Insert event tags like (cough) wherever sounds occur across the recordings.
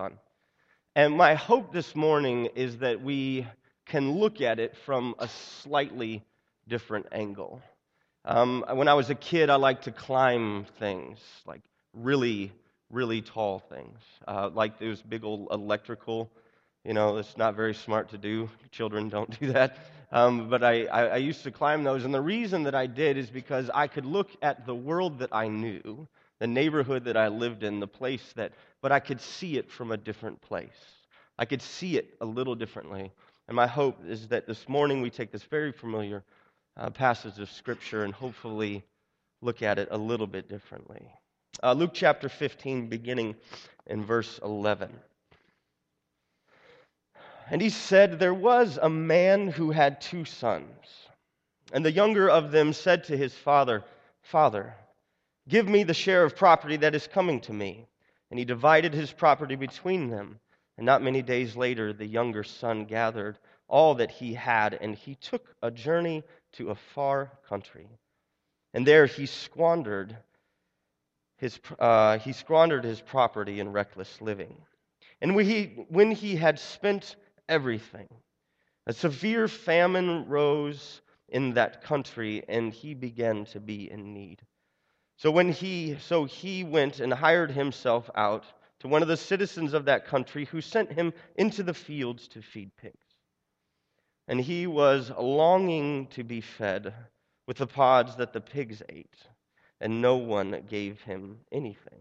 Son. And my hope this morning is that we can look at it from a slightly different angle. Um, when I was a kid, I liked to climb things, like really, really tall things, uh, like those big old electrical. You know, it's not very smart to do. Children don't (laughs) do that. Um, but I, I, I used to climb those. And the reason that I did is because I could look at the world that I knew, the neighborhood that I lived in, the place that, but I could see it from a different place. I could see it a little differently. And my hope is that this morning we take this very familiar uh, passage of Scripture and hopefully look at it a little bit differently. Uh, Luke chapter 15, beginning in verse 11. And he said, There was a man who had two sons. And the younger of them said to his father, Father, give me the share of property that is coming to me. And he divided his property between them. And not many days later, the younger son gathered all that he had, and he took a journey to a far country. And there he squandered his, uh, he squandered his property in reckless living. And when he, when he had spent everything, a severe famine rose in that country, and he began to be in need. So when he so he went and hired himself out to one of the citizens of that country who sent him into the fields to feed pigs and he was longing to be fed with the pods that the pigs ate, and no one gave him anything.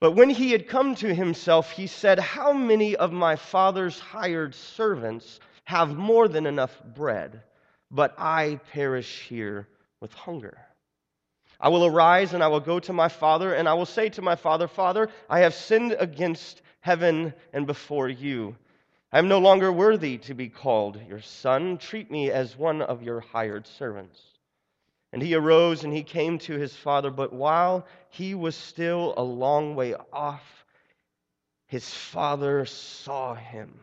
But when he had come to himself, he said, How many of my father's hired servants have more than enough bread, but I perish here with hunger? I will arise and I will go to my father, and I will say to my father, Father, I have sinned against heaven and before you. I am no longer worthy to be called your son. Treat me as one of your hired servants. And he arose and he came to his father, but while he was still a long way off, his father saw him.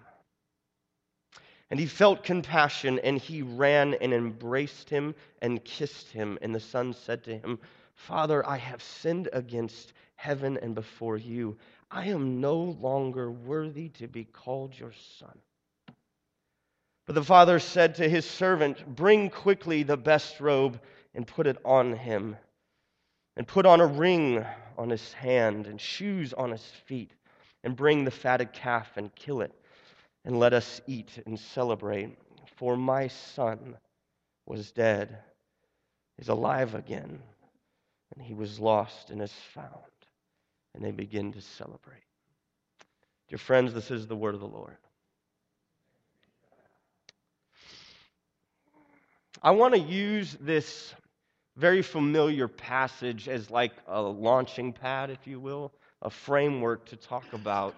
And he felt compassion, and he ran and embraced him and kissed him. And the son said to him, Father, I have sinned against heaven and before you. I am no longer worthy to be called your son. But the father said to his servant, Bring quickly the best robe and put it on him, and put on a ring on his hand and shoes on his feet, and bring the fatted calf and kill it, and let us eat and celebrate. For my son was dead, is alive again, and he was lost and is found and they begin to celebrate. Dear friends, this is the word of the Lord. I want to use this very familiar passage as like a launching pad, if you will, a framework to talk about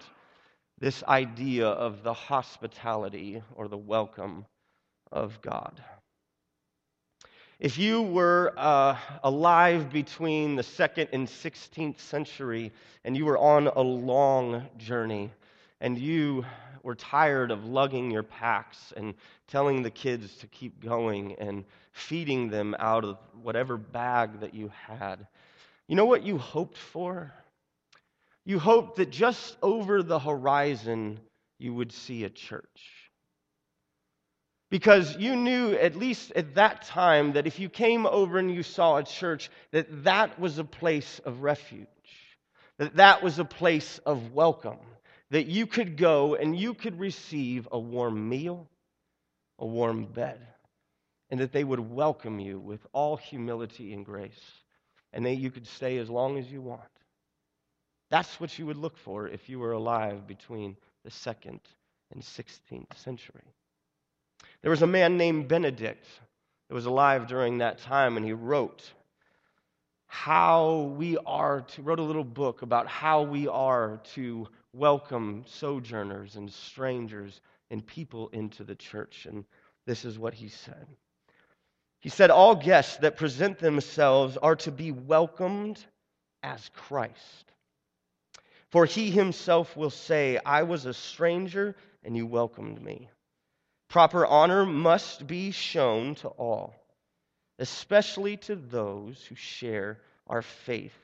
this idea of the hospitality or the welcome of God. If you were uh, alive between the second and 16th century and you were on a long journey and you were tired of lugging your packs and telling the kids to keep going and feeding them out of whatever bag that you had, you know what you hoped for? You hoped that just over the horizon you would see a church. Because you knew at least at that time that if you came over and you saw a church that that was a place of refuge that that was a place of welcome that you could go and you could receive a warm meal a warm bed and that they would welcome you with all humility and grace and that you could stay as long as you want that's what you would look for if you were alive between the second and 16th century there was a man named Benedict that was alive during that time, and he wrote how we are to, wrote a little book about how we are to welcome sojourners and strangers and people into the church. And this is what he said. He said, All guests that present themselves are to be welcomed as Christ. For he himself will say, I was a stranger and you welcomed me. Proper honor must be shown to all, especially to those who share our faith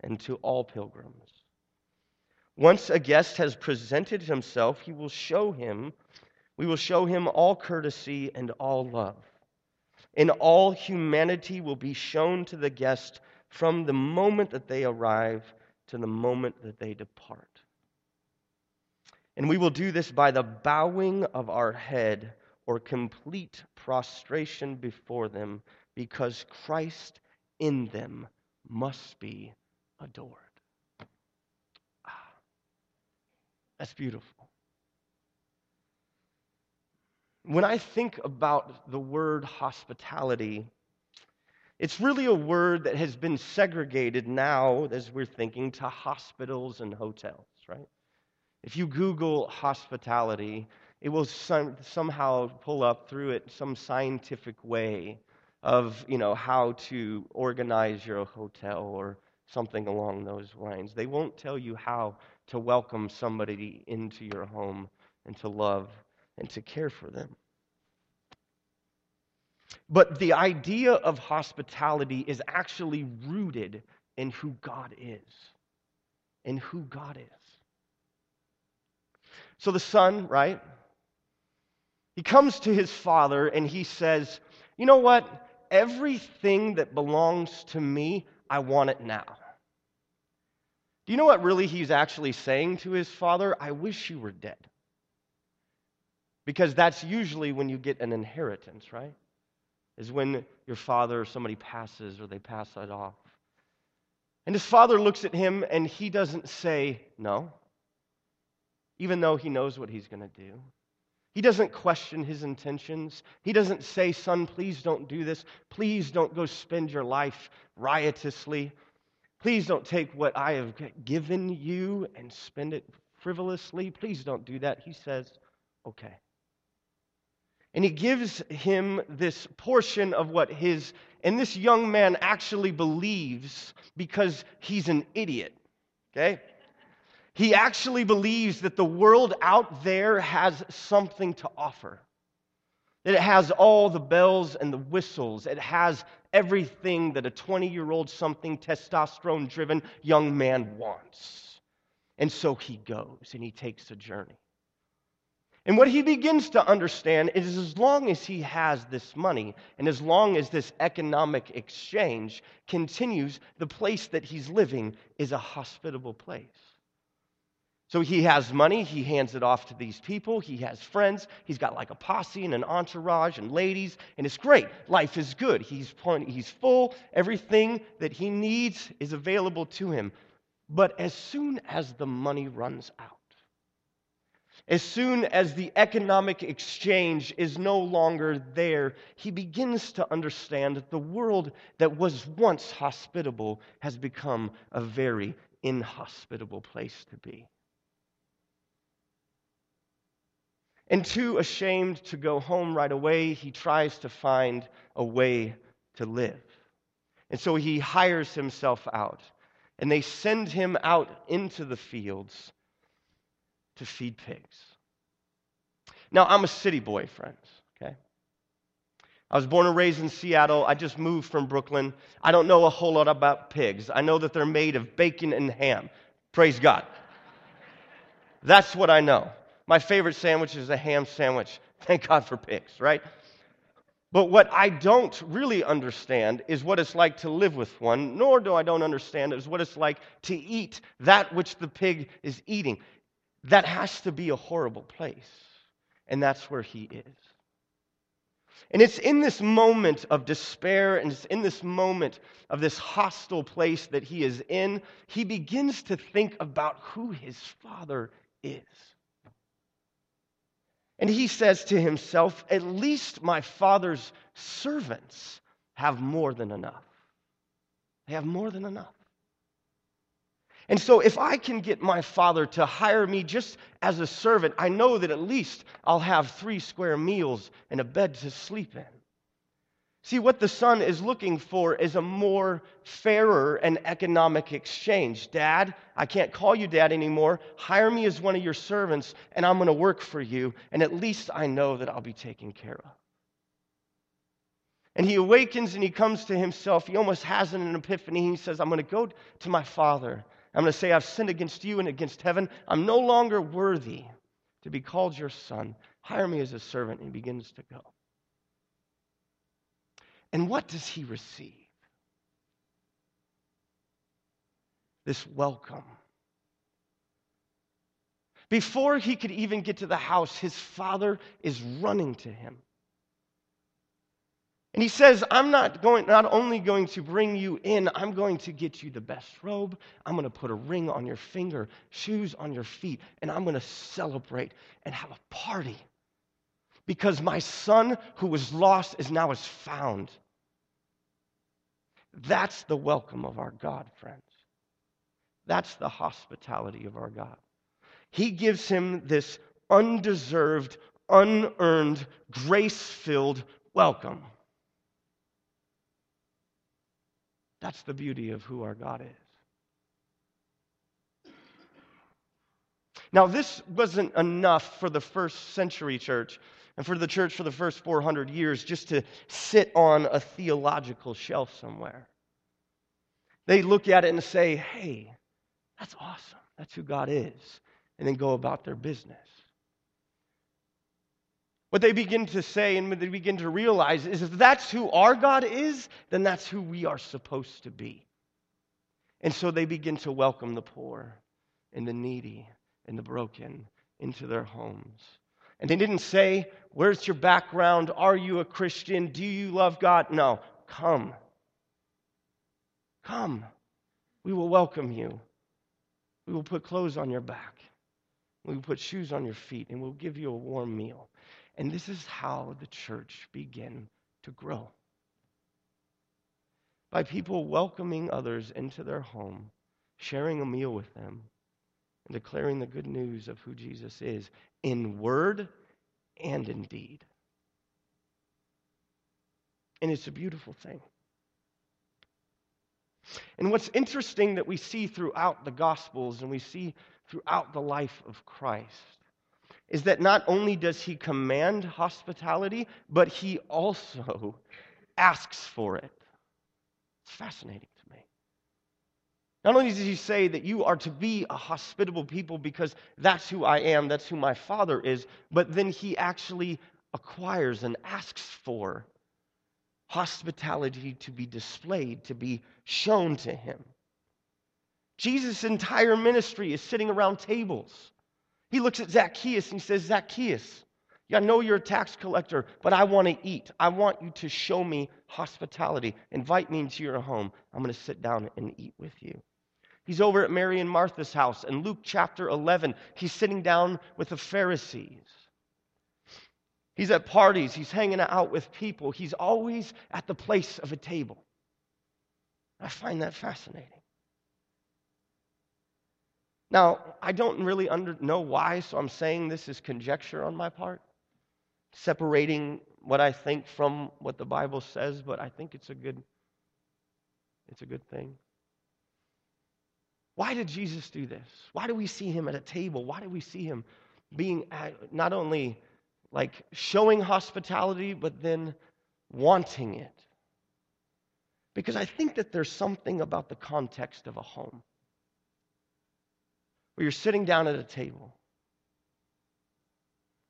and to all pilgrims. Once a guest has presented himself, he will show him, we will show him all courtesy and all love. And all humanity will be shown to the guest from the moment that they arrive to the moment that they depart. And we will do this by the bowing of our head or complete prostration before them, because Christ in them must be adored. Ah, that's beautiful. When I think about the word hospitality, it's really a word that has been segregated now, as we're thinking, to hospitals and hotels, right? If you Google hospitality, it will some, somehow pull up through it some scientific way of, you know, how to organize your hotel or something along those lines. They won't tell you how to welcome somebody into your home and to love and to care for them. But the idea of hospitality is actually rooted in who God is. In who God is. So the son, right? He comes to his father and he says, You know what? Everything that belongs to me, I want it now. Do you know what really he's actually saying to his father? I wish you were dead. Because that's usually when you get an inheritance, right? Is when your father or somebody passes or they pass it off. And his father looks at him and he doesn't say no, even though he knows what he's going to do. He doesn't question his intentions. He doesn't say, Son, please don't do this. Please don't go spend your life riotously. Please don't take what I have given you and spend it frivolously. Please don't do that. He says, Okay. And he gives him this portion of what his, and this young man actually believes because he's an idiot. Okay? He actually believes that the world out there has something to offer. That it has all the bells and the whistles. It has everything that a 20 year old something testosterone driven young man wants. And so he goes and he takes a journey. And what he begins to understand is as long as he has this money and as long as this economic exchange continues, the place that he's living is a hospitable place. So he has money, he hands it off to these people, he has friends, he's got like a posse and an entourage and ladies, and it's great. Life is good. He's, he's full, everything that he needs is available to him. But as soon as the money runs out, as soon as the economic exchange is no longer there, he begins to understand that the world that was once hospitable has become a very inhospitable place to be. And too ashamed to go home right away, he tries to find a way to live. And so he hires himself out. And they send him out into the fields to feed pigs. Now, I'm a city boy, friends, okay? I was born and raised in Seattle. I just moved from Brooklyn. I don't know a whole lot about pigs. I know that they're made of bacon and ham. Praise God. That's what I know. My favorite sandwich is a ham sandwich. (laughs) Thank God for pigs, right? But what I don't really understand is what it's like to live with one, nor do I don't understand is what it's like to eat that which the pig is eating. That has to be a horrible place. And that's where he is. And it's in this moment of despair and it's in this moment of this hostile place that he is in, he begins to think about who his father is. And he says to himself, At least my father's servants have more than enough. They have more than enough. And so, if I can get my father to hire me just as a servant, I know that at least I'll have three square meals and a bed to sleep in. See, what the son is looking for is a more fairer and economic exchange. Dad, I can't call you dad anymore. Hire me as one of your servants, and I'm going to work for you, and at least I know that I'll be taken care of. And he awakens and he comes to himself. He almost has an epiphany. He says, I'm going to go to my father I'm going to say, I've sinned against you and against heaven. I'm no longer worthy to be called your son. Hire me as a servant. And he begins to go. And what does he receive? This welcome. Before he could even get to the house, his father is running to him. And he says, I'm not going not only going to bring you in, I'm going to get you the best robe. I'm going to put a ring on your finger, shoes on your feet, and I'm going to celebrate and have a party. Because my son who was lost is now is found. That's the welcome of our God, friends. That's the hospitality of our God. He gives him this undeserved, unearned, grace filled welcome. That's the beauty of who our God is. Now, this wasn't enough for the first century church and for the church for the first 400 years just to sit on a theological shelf somewhere. They look at it and say, hey, that's awesome. That's who God is. And then go about their business. What they begin to say and what they begin to realize is if that's who our God is, then that's who we are supposed to be. And so they begin to welcome the poor and the needy and the broken into their homes. And they didn't say, Where's your background? Are you a Christian? Do you love God? No, come. Come. We will welcome you. We will put clothes on your back. We will put shoes on your feet, and we'll give you a warm meal. And this is how the church began to grow by people welcoming others into their home, sharing a meal with them, and declaring the good news of who Jesus is in word and in deed. And it's a beautiful thing. And what's interesting that we see throughout the Gospels and we see throughout the life of Christ is that not only does he command hospitality, but he also (laughs) asks for it. It's fascinating to me. Not only does he say that you are to be a hospitable people because that's who I am, that's who my father is, but then he actually acquires and asks for hospitality to be displayed, to be shown to him. Jesus' entire ministry is sitting around tables. He looks at Zacchaeus and he says, Zacchaeus, I know you're a tax collector, but I want to eat. I want you to show me hospitality. Invite me into your home. I'm going to sit down and eat with you. He's over at Mary and Martha's house. In Luke chapter 11, he's sitting down with the Pharisees. He's at parties, he's hanging out with people. He's always at the place of a table. I find that fascinating. Now, I don't really under, know why, so I'm saying this is conjecture on my part, separating what I think from what the Bible says, but I think it's a good it's a good thing. Why did Jesus do this? Why do we see him at a table? Why do we see him being not only like showing hospitality, but then wanting it? Because I think that there's something about the context of a home you're sitting down at a table.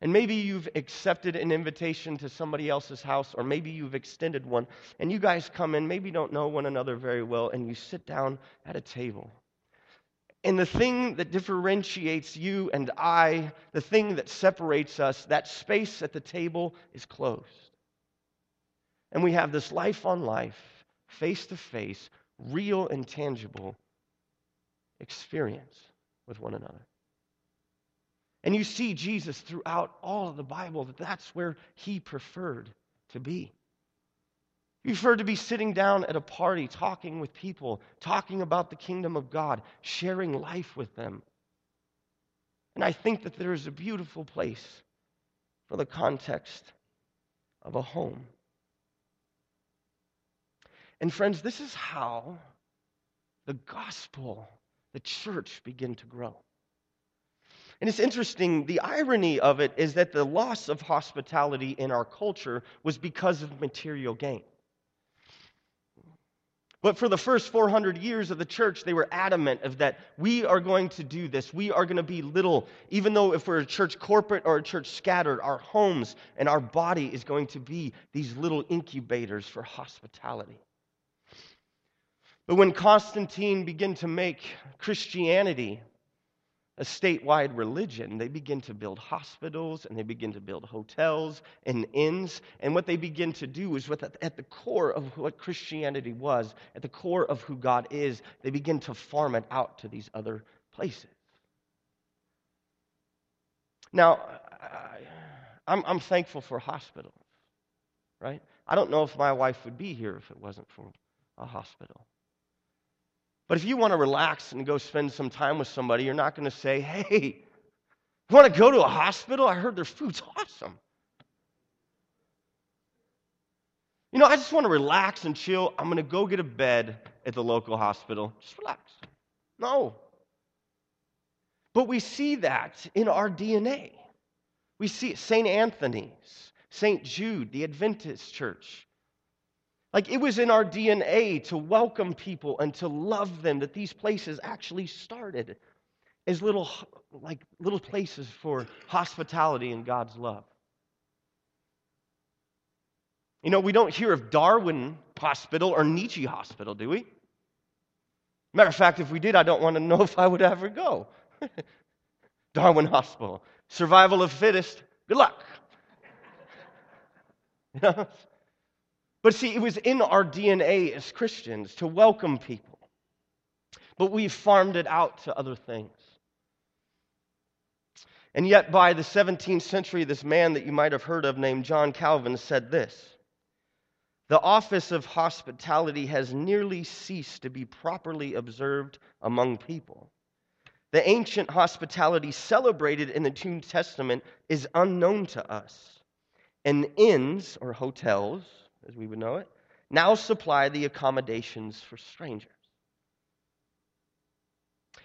And maybe you've accepted an invitation to somebody else's house, or maybe you've extended one, and you guys come in, maybe don't know one another very well, and you sit down at a table. And the thing that differentiates you and I, the thing that separates us, that space at the table is closed. And we have this life on life, face to face, real and tangible experience with one another. And you see Jesus throughout all of the Bible that that's where he preferred to be. He preferred to be sitting down at a party, talking with people, talking about the kingdom of God, sharing life with them. And I think that there is a beautiful place for the context of a home. And friends, this is how the gospel the church begin to grow. And it's interesting, the irony of it is that the loss of hospitality in our culture was because of material gain. But for the first 400 years of the church, they were adamant of that we are going to do this. We are going to be little, even though if we're a church corporate or a church scattered, our homes and our body is going to be these little incubators for hospitality. But when Constantine began to make Christianity a statewide religion, they begin to build hospitals and they begin to build hotels and inns. And what they begin to do is, at the core of what Christianity was, at the core of who God is, they begin to farm it out to these other places. Now, I'm thankful for hospitals, right? I don't know if my wife would be here if it wasn't for a hospital. But if you want to relax and go spend some time with somebody, you're not going to say, hey, you want to go to a hospital? I heard their food's awesome. You know, I just want to relax and chill. I'm going to go get a bed at the local hospital. Just relax. No. But we see that in our DNA. We see it. St. Anthony's, St. Jude, the Adventist church. Like it was in our DNA to welcome people and to love them that these places actually started as little like little places for hospitality and God's love. You know, we don't hear of Darwin Hospital or Nietzsche Hospital, do we? Matter of fact, if we did, I don't want to know (laughs) if I would ever go. (laughs) Darwin Hospital. Survival of fittest. Good luck. (laughs) You know? But see, it was in our DNA as Christians to welcome people. But we've farmed it out to other things. And yet, by the 17th century, this man that you might have heard of named John Calvin said this The office of hospitality has nearly ceased to be properly observed among people. The ancient hospitality celebrated in the New Testament is unknown to us. And inns or hotels as we would know it, now supply the accommodations for strangers.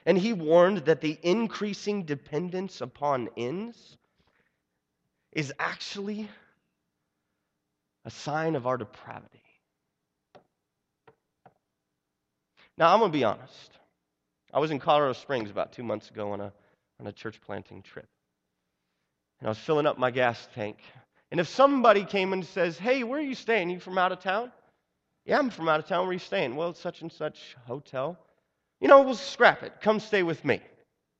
And he warned that the increasing dependence upon inns is actually a sign of our depravity. Now, I'm going to be honest. I was in Colorado Springs about two months ago on a, on a church planting trip. And I was filling up my gas tank and if somebody came and says, Hey, where are you staying? You from out of town? Yeah, I'm from out of town. Where are you staying? Well, such and such hotel. You know, we'll scrap it. Come stay with me.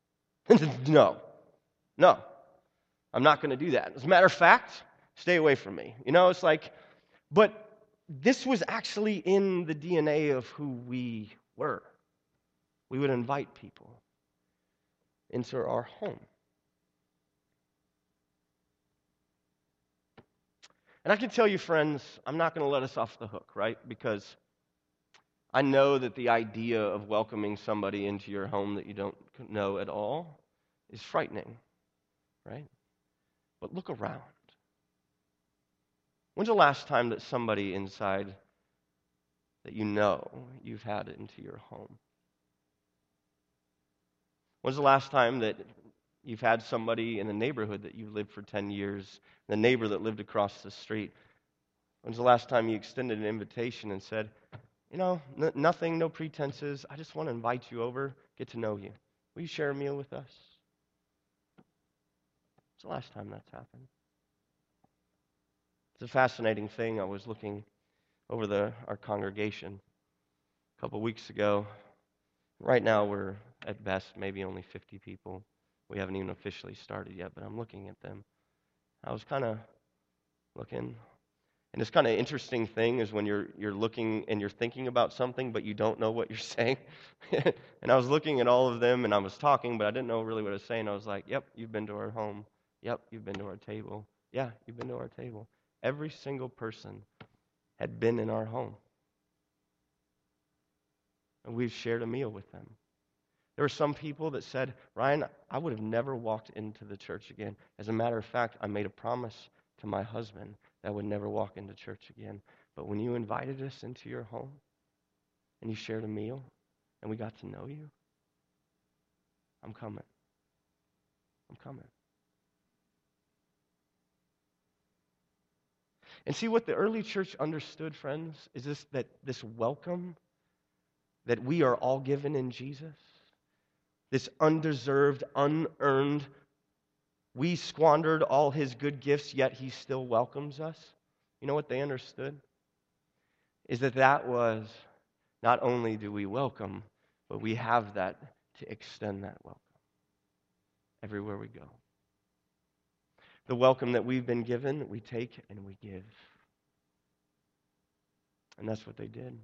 (laughs) no, no, I'm not going to do that. As a matter of fact, stay away from me. You know, it's like, but this was actually in the DNA of who we were. We would invite people into our home. And I can tell you, friends, I'm not going to let us off the hook, right? Because I know that the idea of welcoming somebody into your home that you don't know at all is frightening, right? But look around. When's the last time that somebody inside that you know you've had into your home? When's the last time that You've had somebody in the neighborhood that you've lived for 10 years, the neighbor that lived across the street. When's the last time you extended an invitation and said, You know, n- nothing, no pretenses. I just want to invite you over, get to know you. Will you share a meal with us? It's the last time that's happened. It's a fascinating thing. I was looking over the, our congregation a couple weeks ago. Right now, we're at best maybe only 50 people. We haven't even officially started yet, but I'm looking at them. I was kind of looking. And this kind of interesting thing is when you're, you're looking and you're thinking about something, but you don't know what you're (laughs) saying. and I was looking at all of them and I was talking, but I didn't know really what I was saying. I was like, yep, you've been to our home. Yep, you've been to our table. Yeah, you've been to our table. Every single person had been in our home. And we've shared a meal with them. There were some people that said, Ryan, I would have never walked into the church again. As a matter of fact, I made a promise to my husband that I would never walk into church again. But when you invited us into your home and you shared a meal and we got to know you, I'm coming. I'm coming. And see what the early church understood, friends, is this that this welcome that we are all given in Jesus? This undeserved, unearned, we squandered all his good gifts, yet he still welcomes us. You know what they understood? Is that that was not only do we welcome, but we have that to extend that welcome everywhere we go. The welcome that we've been given, we take and we give. And that's what they did.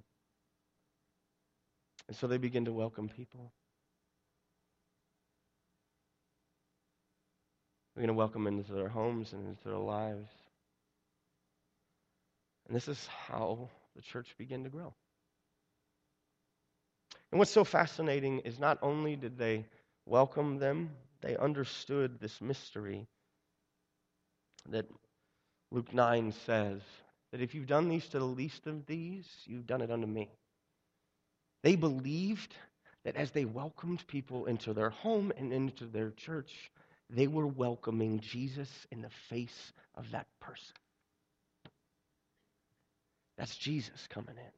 And so they begin to welcome people. We're going to welcome them into their homes and into their lives. And this is how the church began to grow. And what's so fascinating is not only did they welcome them, they understood this mystery that Luke 9 says that if you've done these to the least of these, you've done it unto me. They believed that as they welcomed people into their home and into their church, they were welcoming Jesus in the face of that person. That's Jesus coming in.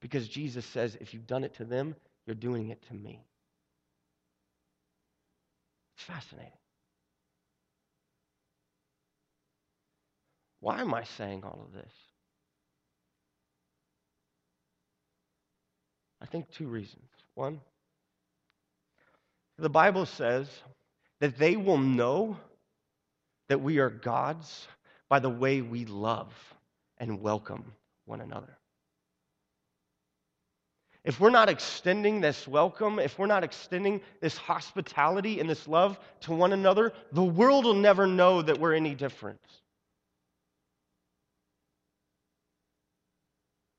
Because Jesus says, if you've done it to them, you're doing it to me. It's fascinating. Why am I saying all of this? I think two reasons. One, the Bible says that they will know that we are God's by the way we love and welcome one another. If we're not extending this welcome, if we're not extending this hospitality and this love to one another, the world will never know that we're any different.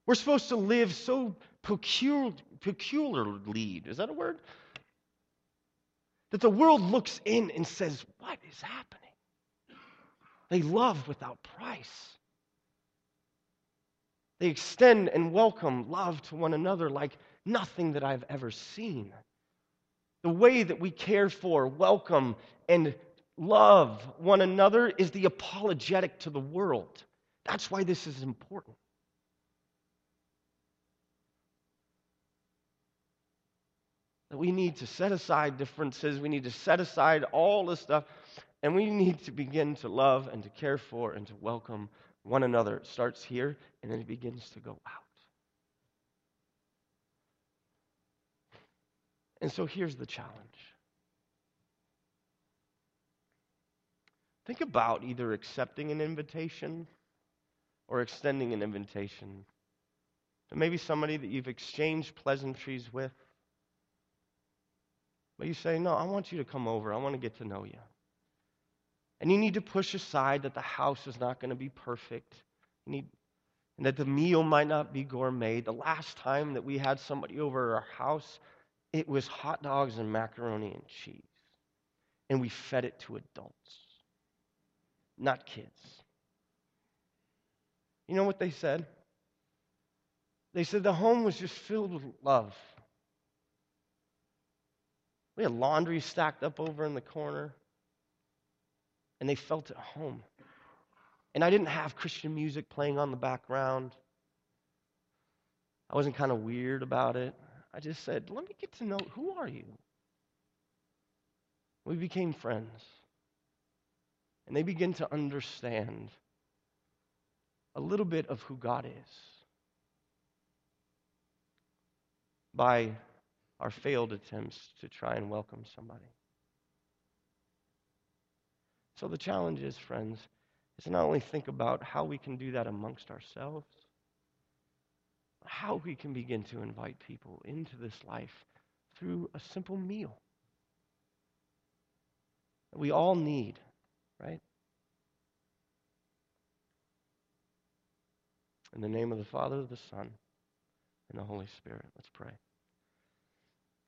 We're supposed to live so peculiar, peculiarly, is that a word? That the world looks in and says, What is happening? They love without price. They extend and welcome love to one another like nothing that I've ever seen. The way that we care for, welcome, and love one another is the apologetic to the world. That's why this is important. That we need to set aside differences, we need to set aside all this stuff, and we need to begin to love and to care for and to welcome one another. It starts here and then it begins to go out. And so here's the challenge. Think about either accepting an invitation or extending an invitation to maybe somebody that you've exchanged pleasantries with. But you say, No, I want you to come over. I want to get to know you. And you need to push aside that the house is not going to be perfect. You need, and that the meal might not be gourmet. The last time that we had somebody over our house, it was hot dogs and macaroni and cheese. And we fed it to adults, not kids. You know what they said? They said the home was just filled with love. We had laundry stacked up over in the corner and they felt at home. And I didn't have Christian music playing on the background. I wasn't kind of weird about it. I just said, let me get to know who are you? We became friends. And they begin to understand a little bit of who God is by our failed attempts to try and welcome somebody. So the challenge is, friends, is to not only think about how we can do that amongst ourselves, how we can begin to invite people into this life through a simple meal that we all need, right? In the name of the Father, the Son, and the Holy Spirit, let's pray.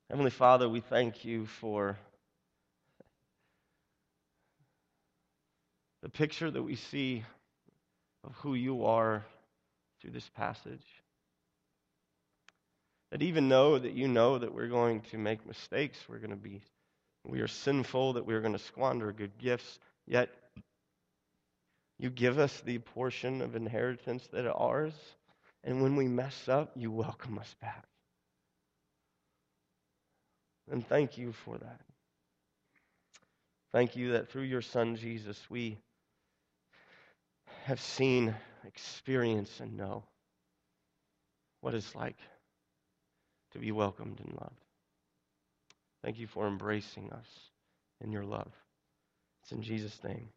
Heavenly Father, we thank you for the picture that we see of who you are through this passage. That even though that you know that we're going to make mistakes, we're going to be, we are sinful, that we're going to squander good gifts, yet you give us the portion of inheritance that are ours. And when we mess up, you welcome us back. And thank you for that. Thank you that through your Son, Jesus, we have seen, experienced, and know what it's like to be welcomed and loved. Thank you for embracing us in your love. It's in Jesus' name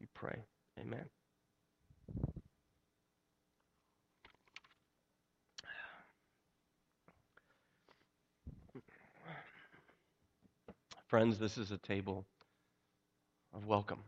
we pray. Amen. Friends, this is a table of welcome.